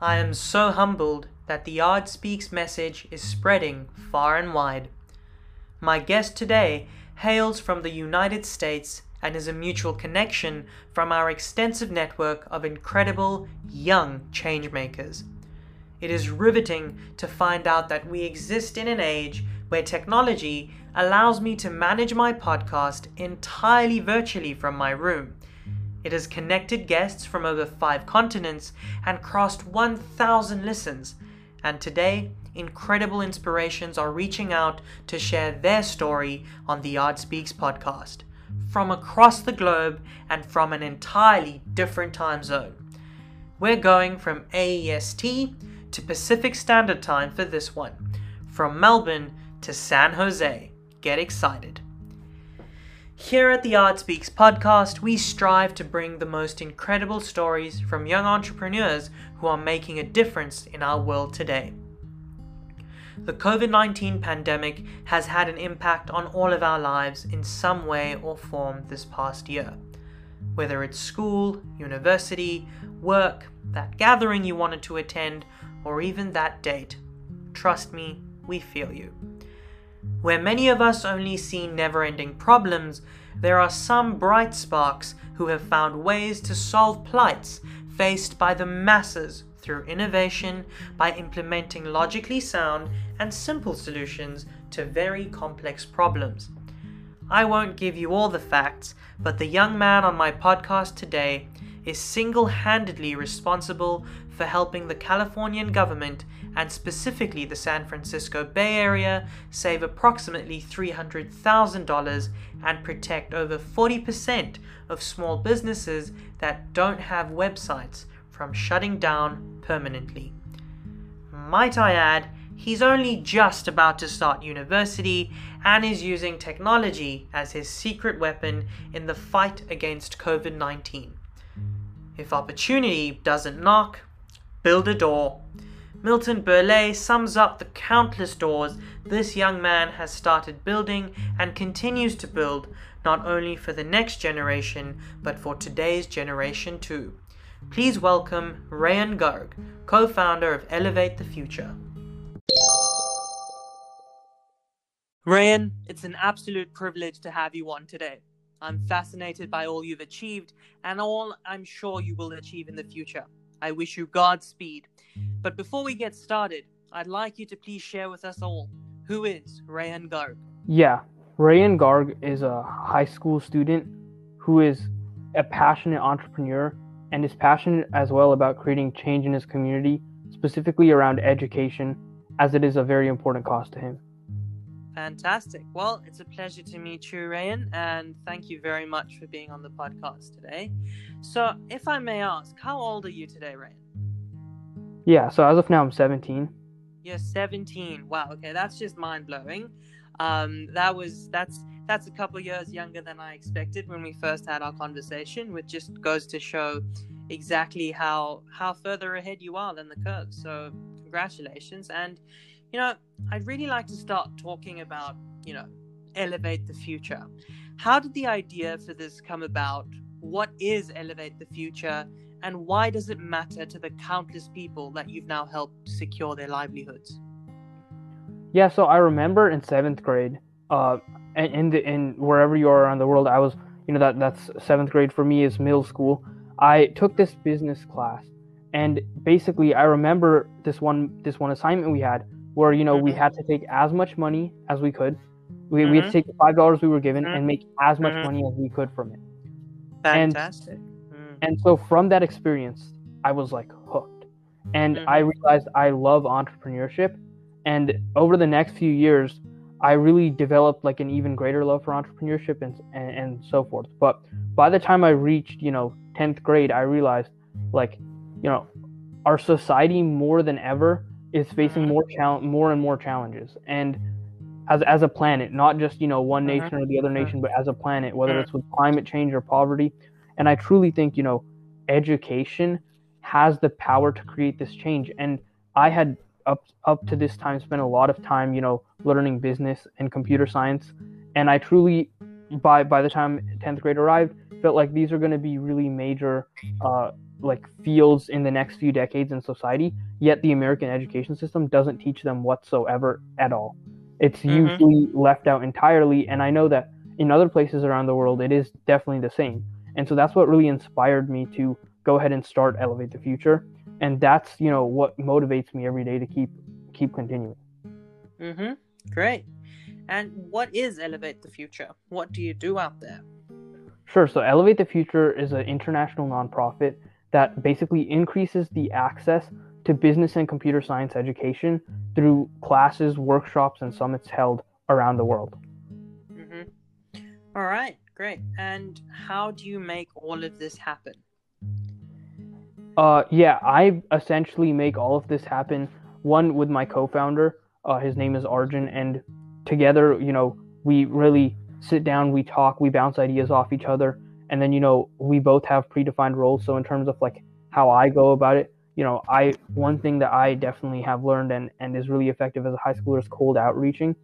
I am so humbled that the Yard Speaks message is spreading far and wide. My guest today hails from the United States and is a mutual connection from our extensive network of incredible young changemakers. It is riveting to find out that we exist in an age where technology allows me to manage my podcast entirely virtually from my room. It has connected guests from over five continents and crossed 1,000 listens. And today, incredible inspirations are reaching out to share their story on the Art Speaks podcast from across the globe and from an entirely different time zone. We're going from AEST to Pacific Standard Time for this one, from Melbourne to San Jose. Get excited. Here at the Yard Speaks podcast, we strive to bring the most incredible stories from young entrepreneurs who are making a difference in our world today. The COVID 19 pandemic has had an impact on all of our lives in some way or form this past year. Whether it's school, university, work, that gathering you wanted to attend, or even that date, trust me, we feel you. Where many of us only see never ending problems, there are some bright sparks who have found ways to solve plights faced by the masses through innovation by implementing logically sound and simple solutions to very complex problems. I won't give you all the facts, but the young man on my podcast today is single handedly responsible for helping the Californian government and specifically the San Francisco Bay Area save approximately $300,000 and protect over 40% of small businesses that don't have websites from shutting down permanently. Might I add, he's only just about to start university and is using technology as his secret weapon in the fight against COVID 19. If opportunity doesn't knock, build a door. Milton Berle sums up the countless doors this young man has started building and continues to build, not only for the next generation, but for today's generation too. Please welcome Rayan Garg, co founder of Elevate the Future. Rayan, it's an absolute privilege to have you on today. I'm fascinated by all you've achieved and all I'm sure you will achieve in the future. I wish you Godspeed. But before we get started, I'd like you to please share with us all who is Rayan Garg? Yeah, Rayan Garg is a high school student who is a passionate entrepreneur and is passionate as well about creating change in his community, specifically around education, as it is a very important cause to him. Fantastic. Well, it's a pleasure to meet you, Rayan, and thank you very much for being on the podcast today. So, if I may ask, how old are you today, Rayan? Yeah, so as of now, I'm 17. You're 17. Wow. Okay, that's just mind blowing. Um, that was that's that's a couple years younger than I expected when we first had our conversation, which just goes to show exactly how how further ahead you are than the curve. So congratulations. And you know, I'd really like to start talking about, you know, elevate the future. How did the idea for this come about? What is elevate the future? And why does it matter to the countless people that you've now helped secure their livelihoods? Yeah, so I remember in seventh grade, uh, in the in wherever you are around the world, I was, you know, that that's seventh grade for me is middle school. I took this business class, and basically, I remember this one this one assignment we had where you know mm-hmm. we had to take as much money as we could. We, mm-hmm. we had to mm-hmm. take the five dollars we were given mm-hmm. and make as much mm-hmm. money as we could from it. Fantastic. And. And so from that experience, I was like hooked, and mm-hmm. I realized I love entrepreneurship and over the next few years i really developed like an even greater love for entrepreneurship and, and, and so forth but by the time i reached you know 10th grade i realized like you know our society more than ever is facing more challenge more and more challenges and as, as a planet not just you know one mm-hmm. nation or the other nation but as a planet whether mm-hmm. it's with climate change or poverty and i truly think you know education has the power to create this change. And i had up up to this time spent a lot of time you know learning business and computer science. And i truly by by the time 10th grade arrived felt like these are going to be really major uh, like fields in the next few decades in society. Yet the american education system doesn't teach them whatsoever at all. It's mm-hmm. usually left out entirely. And i know that in other places around the world it is definitely the same and so that's what really inspired me to go ahead and start elevate the future. And that's you know what motivates me every day to keep keep continuing. Mm-hmm. Great. And what is elevate the future? What do you do out there? Sure. So Elevate the Future is an international nonprofit that basically increases the access to business and computer science education through classes, workshops, and summits held around the world. Mm-hmm. All right, great. And how do you make all of this happen? Uh, yeah, I essentially make all of this happen. One with my co-founder. Uh, his name is Arjun, and together, you know, we really sit down, we talk, we bounce ideas off each other, and then you know we both have predefined roles. So in terms of like how I go about it, you know, I one thing that I definitely have learned and and is really effective as a high schooler is cold outreaching,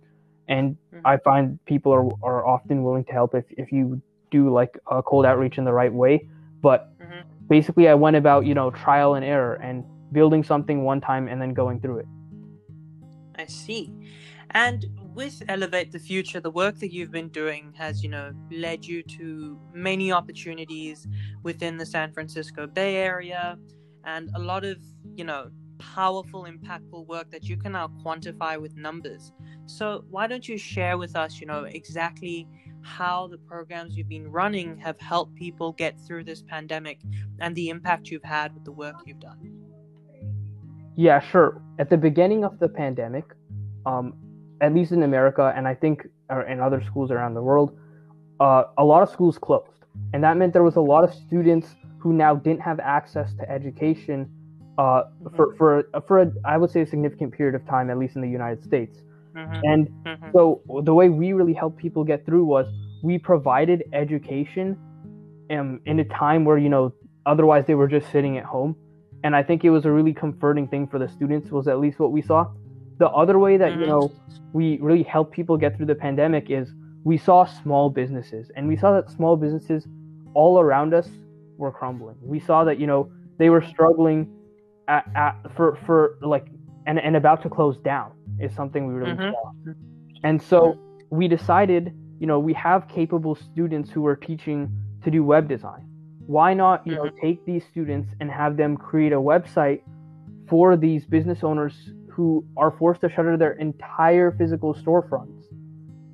and mm-hmm. I find people are are often willing to help if if you do like a cold outreach in the right way. But mm-hmm. basically, I went about you know trial and error and building something one time and then going through it. I see. And with Elevate the Future, the work that you've been doing has, you know, led you to many opportunities within the San Francisco Bay Area and a lot of, you know, powerful, impactful work that you can now quantify with numbers. So, why don't you share with us, you know, exactly how the programs you've been running have helped people get through this pandemic and the impact you've had with the work you've done? Yeah, sure. At the beginning of the pandemic, um, at least in America, and I think in other schools around the world, uh, a lot of schools closed, and that meant there was a lot of students who now didn't have access to education uh, for for for a, I would say a significant period of time, at least in the United States. Mm-hmm. And mm-hmm. so the way we really helped people get through was we provided education um, in a time where you know otherwise they were just sitting at home. And I think it was a really comforting thing for the students was at least what we saw the other way that you mm-hmm. know we really helped people get through the pandemic is we saw small businesses and we saw that small businesses all around us were crumbling we saw that you know they were struggling at, at for for like and, and about to close down is something we really mm-hmm. saw and so we decided you know we have capable students who are teaching to do web design why not you know mm-hmm. take these students and have them create a website for these business owners who are forced to shutter their entire physical storefronts.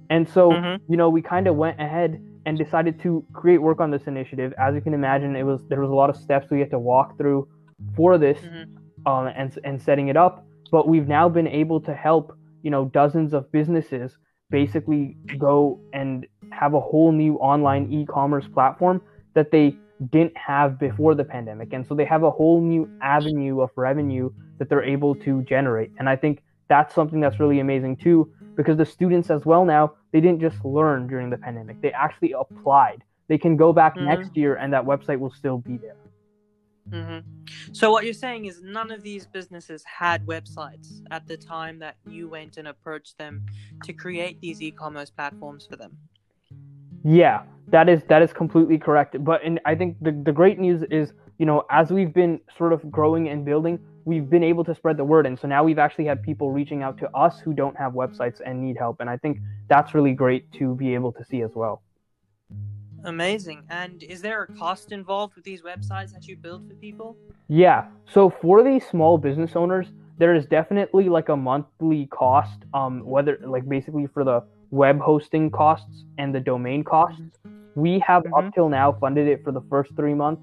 And so, mm-hmm. you know, we kind of went ahead and decided to create work on this initiative. As you can imagine, it was there was a lot of steps we had to walk through for this mm-hmm. um, and and setting it up. But we've now been able to help you know dozens of businesses basically go and have a whole new online e-commerce platform that they didn't have before the pandemic. And so they have a whole new avenue of revenue that they're able to generate. And I think that's something that's really amazing too, because the students as well now, they didn't just learn during the pandemic, they actually applied. They can go back mm-hmm. next year and that website will still be there. Mm-hmm. So what you're saying is none of these businesses had websites at the time that you went and approached them to create these e-commerce platforms for them. Yeah, that is that is completely correct. But and I think the the great news is, you know, as we've been sort of growing and building, we've been able to spread the word and so now we've actually had people reaching out to us who don't have websites and need help and I think that's really great to be able to see as well. Amazing. And is there a cost involved with these websites that you build for people? Yeah. So for these small business owners, there is definitely like a monthly cost um whether like basically for the web hosting costs and the domain costs. We have mm-hmm. up till now funded it for the first three months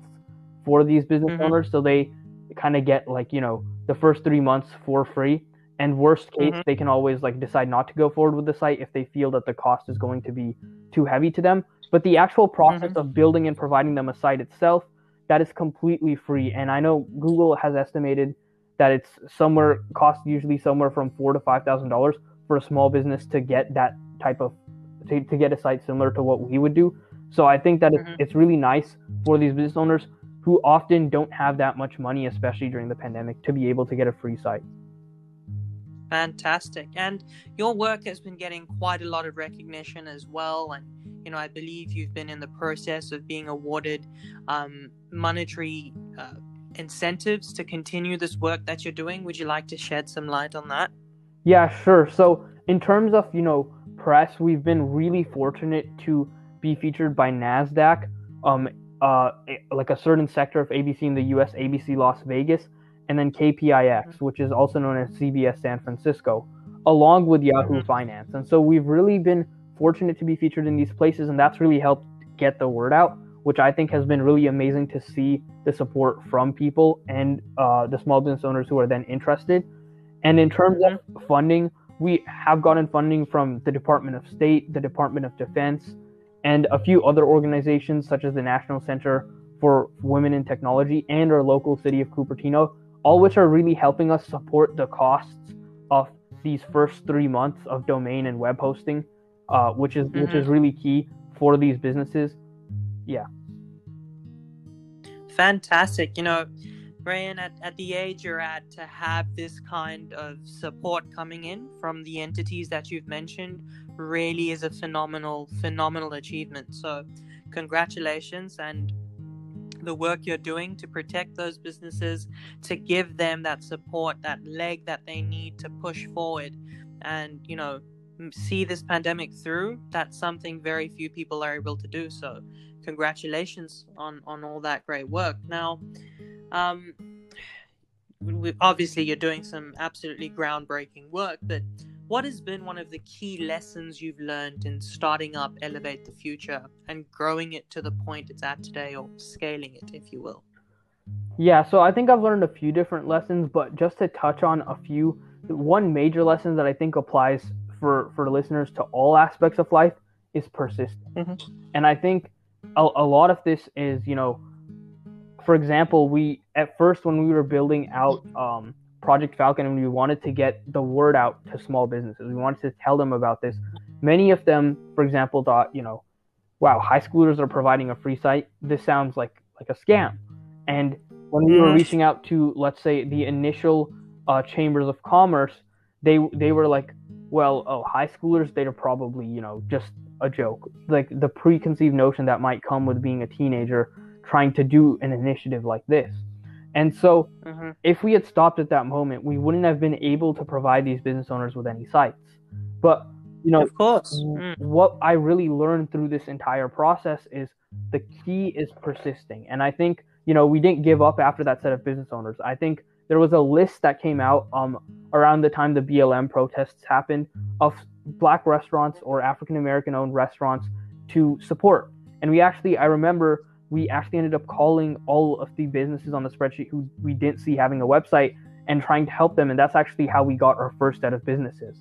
for these business mm-hmm. owners, so they kind of get like you know the first three months for free. And worst case, mm-hmm. they can always like decide not to go forward with the site if they feel that the cost is going to be too heavy to them. But the actual process mm-hmm. of building and providing them a site itself, that is completely free. And I know Google has estimated that it's somewhere cost usually somewhere from four to five thousand dollars for a small business to get that type of to, to get a site similar to what we would do. So I think that mm-hmm. it's, it's really nice for these business owners who often don't have that much money, especially during the pandemic, to be able to get a free site. Fantastic. And your work has been getting quite a lot of recognition as well. And, you know, I believe you've been in the process of being awarded um, monetary uh, incentives to continue this work that you're doing? Would you like to shed some light on that? Yeah, sure. So, in terms of, you know, press, we've been really fortunate to be featured by NASDAQ, um, uh, like a certain sector of ABC in the US, ABC Las Vegas, and then KPIX, which is also known as CBS San Francisco, along with Yahoo mm-hmm. Finance. And so we've really been fortunate to be featured in these places, and that's really helped get the word out, which I think has been really amazing to see the support from people and uh, the small business owners who are then interested. And in terms of funding, we have gotten funding from the Department of State, the Department of Defense, and a few other organizations such as the National Center for Women in Technology and our local city of Cupertino, all which are really helping us support the costs of these first three months of domain and web hosting, uh, which is mm-hmm. which is mm-hmm. really key for these businesses. Yeah. Fantastic. You know, Ryan, at, at the age you're at, to have this kind of support coming in from the entities that you've mentioned really is a phenomenal, phenomenal achievement. So, congratulations and the work you're doing to protect those businesses, to give them that support, that leg that they need to push forward and, you know, see this pandemic through. That's something very few people are able to do. So, congratulations on, on all that great work. Now, um, obviously, you're doing some absolutely groundbreaking work, but what has been one of the key lessons you've learned in starting up Elevate the Future and growing it to the point it's at today, or scaling it, if you will? Yeah, so I think I've learned a few different lessons, but just to touch on a few, one major lesson that I think applies for for listeners to all aspects of life is persistence. Mm-hmm. And I think a, a lot of this is, you know, for example, we at first when we were building out um, Project Falcon and we wanted to get the word out to small businesses, we wanted to tell them about this. Many of them, for example, thought, you know, wow, high schoolers are providing a free site. This sounds like like a scam. And when we were reaching out to, let's say, the initial uh, chambers of commerce, they they were like, well, oh, high schoolers, they're probably, you know, just a joke. Like the preconceived notion that might come with being a teenager trying to do an initiative like this. And so, mm-hmm. if we had stopped at that moment, we wouldn't have been able to provide these business owners with any sites. But, you know, of course, mm. what I really learned through this entire process is the key is persisting. And I think, you know, we didn't give up after that set of business owners. I think there was a list that came out um, around the time the BLM protests happened of black restaurants or African American owned restaurants to support. And we actually, I remember we actually ended up calling all of the businesses on the spreadsheet who we didn't see having a website and trying to help them and that's actually how we got our first set of businesses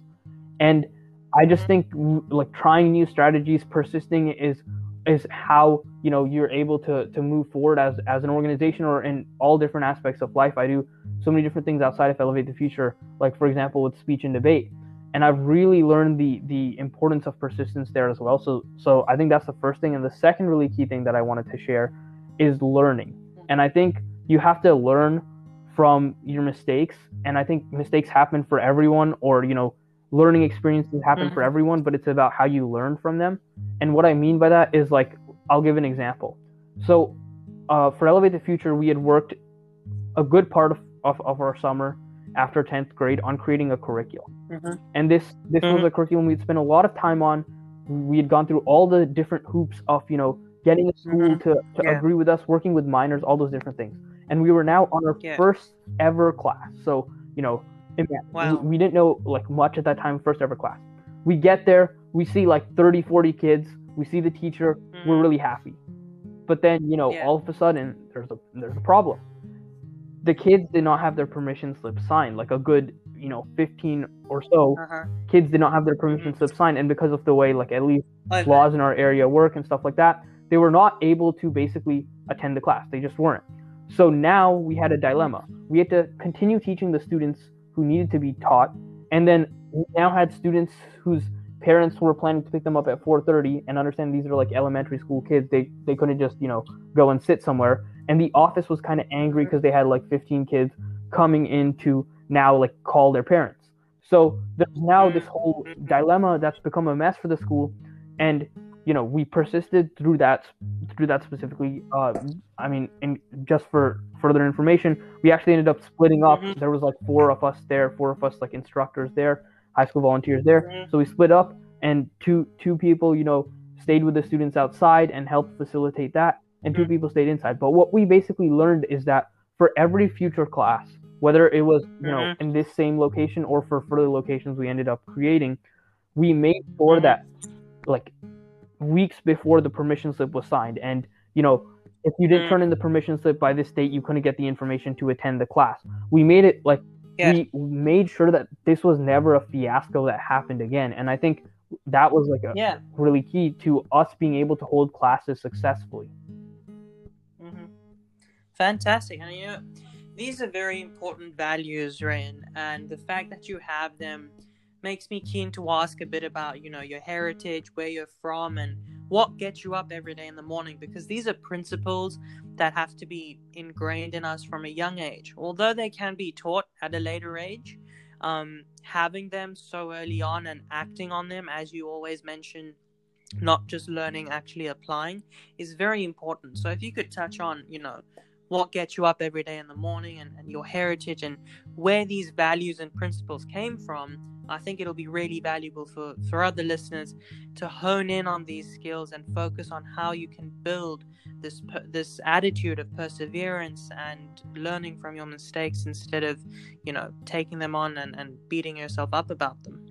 and i just think like trying new strategies persisting is is how you know you're able to to move forward as as an organization or in all different aspects of life i do so many different things outside of elevate the future like for example with speech and debate and I've really learned the the importance of persistence there as well. So so I think that's the first thing, and the second really key thing that I wanted to share is learning. And I think you have to learn from your mistakes, and I think mistakes happen for everyone, or you know, learning experiences happen mm-hmm. for everyone, but it's about how you learn from them. And what I mean by that is like I'll give an example. So uh, for Elevate the Future, we had worked a good part of, of, of our summer after 10th grade on creating a curriculum. Mm-hmm. And this this mm-hmm. was a curriculum we'd spent a lot of time on. We had gone through all the different hoops of, you know, getting a school mm-hmm. to, to yeah. agree with us, working with minors, all those different things. And we were now on our yeah. first ever class. So, you know, wow. we, we didn't know like much at that time, first ever class. We get there, we see like 30, 40 kids, we see the teacher, we're mm-hmm. really happy. But then, you know, yeah. all of a sudden there's a there's a problem the kids did not have their permission slip signed. Like a good, you know, 15 or so uh-huh. kids did not have their permission mm-hmm. slip signed. And because of the way, like, at least okay. laws in our area work and stuff like that, they were not able to basically attend the class. They just weren't. So now we had a dilemma. We had to continue teaching the students who needed to be taught. And then we now had students whose parents were planning to pick them up at 4:30 and understand these are like elementary school kids. They they couldn't just, you know, go and sit somewhere and the office was kind of angry because they had like 15 kids coming in to now like call their parents. So there's now this whole dilemma that's become a mess for the school, and you know we persisted through that through that specifically uh, i mean and just for further information we actually ended up splitting up Mhm. there was like four of us there four of us like instructors there high school volunteers there Mhm. so we split up and two two people you know stayed with the students outside and helped facilitate that and two Mhm. people stayed inside but what we basically learned is that for every future class whether it was you know Mhm. in this same location or for further locations we ended up creating we made sure Mhm. that like weeks before the permission slip was signed and you know if you didn't Mm. turn in the permission slip by this date you couldn't get the information to attend the class we made it like Yeah. we made sure that this was never a fiasco that happened again and i think that was like a Yeah. really key to us being able to hold classes successfully hmm Fantastic. And you know, these are very important values, Rayan, and the fact that you have them makes me keen to ask a bit about, you know, your heritage, where you're from, and what gets you up every day in the morning, because these are principles that have to be ingrained in us from a young age. Although they can be taught at a later age, um, having them so early on and acting on them, as you always mention, not just learning, actually applying, is very important. So if you could touch on, you know, what gets you up every day in the morning and, and your heritage and where these values and principles came from, I think it'll be really valuable for, for other listeners to hone in on these skills and focus on how you can build this this attitude of perseverance and learning from your mistakes instead of, you know, taking them on and, and beating yourself up about them.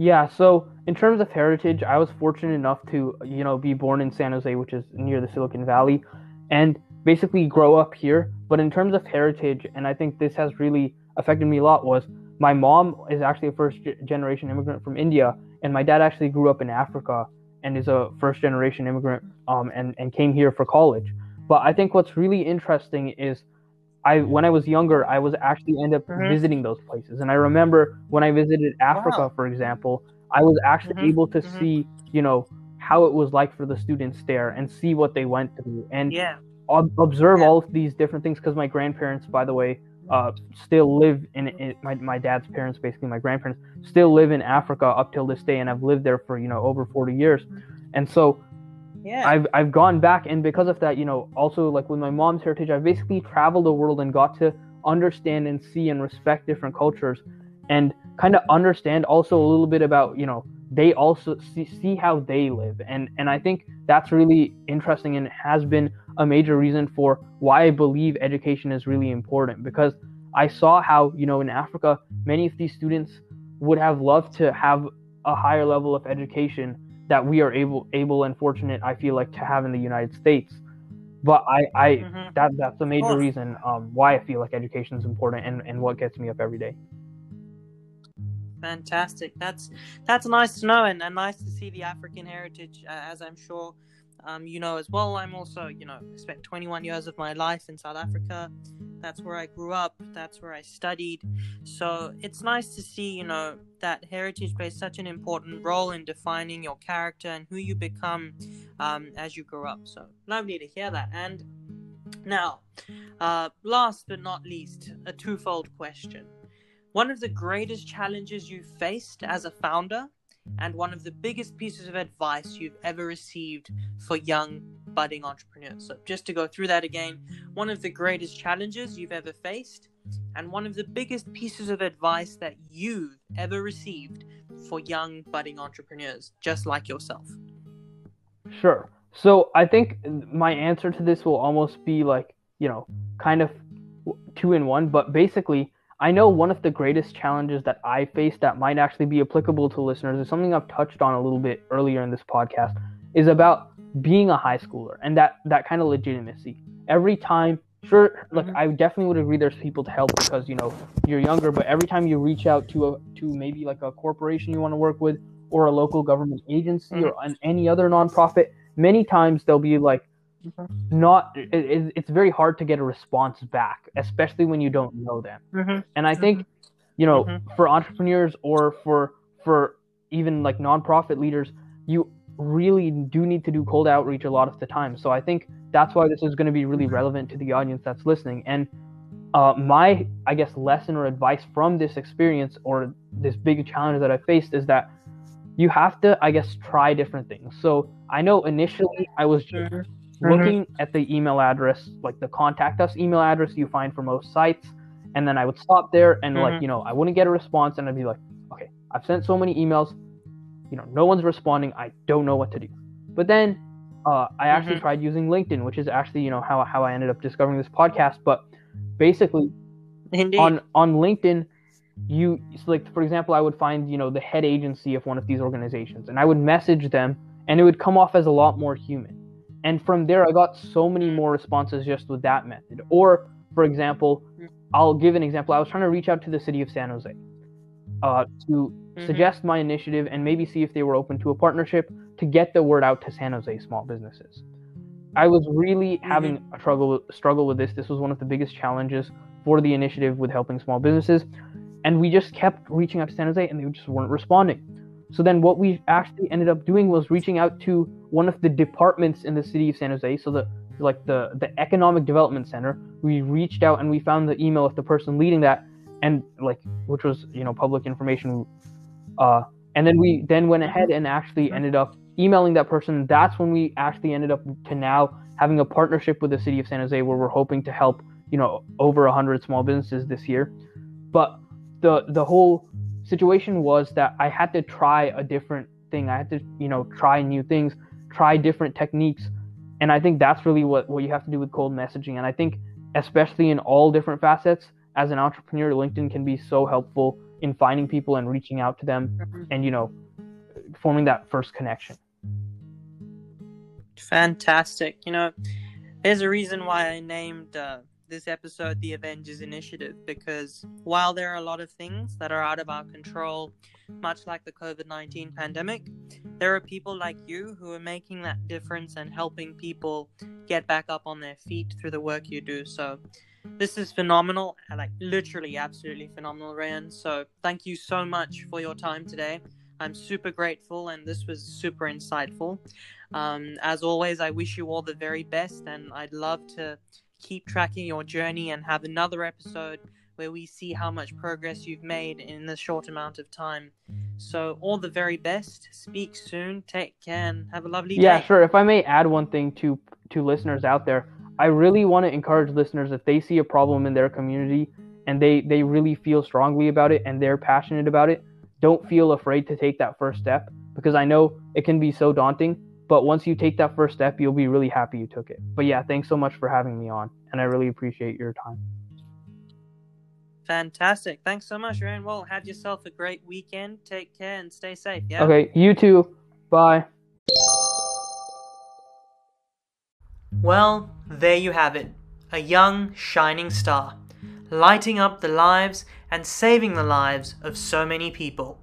Yeah, so in terms of heritage, I was fortunate enough to, you know, be born in San Jose, which is near the Silicon Valley, and basically grow up here. But in terms of heritage, and I think this has really affected me a lot, was my mom is actually a first generation immigrant from India, and my dad actually grew up in Africa and is a first generation immigrant um, and, and came here for college. But I think what's really interesting is I when I was younger, I was actually end up Mhm. visiting those places. And I remember when I visited Africa, Wow. for example, I was actually Mhm, able to mhm. see, you know, how it was like for the students there and see what they went through and Yeah. ob- observe Yeah. all of these different things because my grandparents by the way uh, still live in, in my, my dad's parents basically my grandparents still live in africa up till this day and i've lived there for you know over 40 years and so Yeah. I've I've gone back and because of that, you know, also like with my mom's heritage, I've basically traveled the world and got to understand and see and respect different cultures and kind of understand also a little bit about, you know, they also see, see how they live. And and I think that's really interesting and has been a major reason for why I believe education is really important because I saw how, you know, in Africa, many of these students would have loved to have a higher level of education that we are able able and fortunate I feel like to have in the United States. But I, I Mhm. that that's a major reason um, why I feel like education is important and, and what gets me up every day. Fantastic. That's that's nice to know, and, and nice to see the African heritage, uh, as I'm sure um, you know as well. I'm also, you know, spent 21 years of my life in South Africa. That's where I grew up. That's where I studied. So it's nice to see, you know, that heritage plays such an important role in defining your character and who you become um, as you grow up. So lovely to hear that. And now, uh, last but not least, a twofold question one of the greatest challenges you've faced as a founder and one of the biggest pieces of advice you've ever received for young budding entrepreneurs. So, just to go through that again, one of the greatest challenges you've ever faced and one of the biggest pieces of advice that you've ever received for young budding entrepreneurs just like yourself. Sure. So I think my answer to this will almost be like, you know, kind of two in one, but basically, I know one of the greatest challenges that I face that might actually be applicable to listeners is something I've touched on a little bit earlier in this podcast is about being a high schooler and that that kind of legitimacy. Every time sure look Mhm. I definitely would agree there's people to help because you know you're younger but every time you reach out to a to maybe like a corporation you want to work with or a local government agency or an, any other nonprofit many times they'll be like not it, it, it's very hard to get a response back especially when you don't know them Mm-hmm. and i think you know Mhm. for entrepreneurs or for for even like nonprofit leaders you really do need to do cold outreach a lot of the time so i think that's why this is going to be really relevant to the audience that's listening and uh, my i guess lesson or advice from this experience or this big challenge that i faced is that you have to, I guess, try different things. So I know initially I was just Mm-hmm. looking at the email address, like the contact us email address you find for most sites, and then I would stop there and like Mhm. you know I wouldn't get a response, and I'd be like, okay, I've sent so many emails, you know, no one's responding. I don't know what to do. But then uh, I actually Mhm. tried using LinkedIn, which is actually you know how how I ended up discovering this podcast. But basically, Indeed. on on LinkedIn, you so like for example, I would find you know the head agency of one of these organizations, and I would message them, and it would come off as a lot more human. And from there, I got so many more responses just with that method. Or for example, I'll give an example. I was trying to reach out to the city of San Jose uh, to Mhm. suggest my initiative and maybe see if they were open to a partnership to get the word out to San Jose small businesses. I was really having a struggle struggle with this. This was one of the biggest challenges for the initiative with helping small businesses, and we just kept reaching out to San Jose, and they just weren't responding. So then, what we mm-hmm. actually ended up doing was reaching out to one of the departments in the city of San Jose, so the like the the economic development center. We reached out and we found the email of the person leading that, and like which was you know public information. Uh, and then we then went mm-hmm. ahead and actually mm-hmm. ended up emailing that person. That's when we actually ended up to now having a partnership with the city of San Jose, where we're hoping to help you know over a hundred small businesses this year. But the the whole situation was that I had to try a different thing. I had to you know try new things, try different techniques, and I think that's really what what you have to do with cold messaging. And I think especially in all different facets, as an entrepreneur, LinkedIn can be so helpful in finding people and reaching out to them, Mhm. and you know forming that first connection. Fantastic. You know, there's a reason why I named uh, this episode the Avengers Initiative because while there are a lot of things that are out of our control, much like the COVID 19 pandemic, there are people like you who are making that difference and helping people get back up on their feet through the work you do. So, this is phenomenal, like literally absolutely phenomenal, Ryan. So, thank you so much for your time today. I'm super grateful, and this was super insightful. Um, as always, I wish you all the very best, and I'd love to keep tracking your journey and have another episode where we see how much progress you've made in this short amount of time. So, all the very best. Speak soon. Take care and have a lovely Yeah, day. Yeah, sure. If I may add one thing to to listeners out there, I really want to encourage listeners if they see a problem in their community and they they really feel strongly about it and they're passionate about it, don't feel afraid to take that first step because I know it can be so daunting, but once you take that first step, you'll be really happy you took it. But yeah, thanks so much for having me on and I really appreciate your time. Fantastic. Thanks so much, Ryan. Well, have yourself a great weekend. Take care and stay safe. Yeah. Okay, you too. Bye. Well, there you have it. A young, shining star, lighting up the lives and saving the lives of so many people.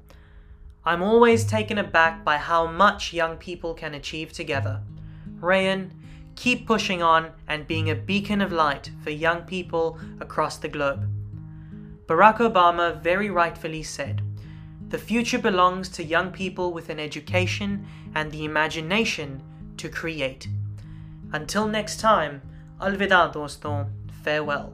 I'm always taken aback by how much young people can achieve together. Rayan, keep pushing on and being a beacon of light for young people across the globe. Barack Obama very rightfully said, The future belongs to young people with an education and the imagination to create. Until next time, alvida doston, farewell.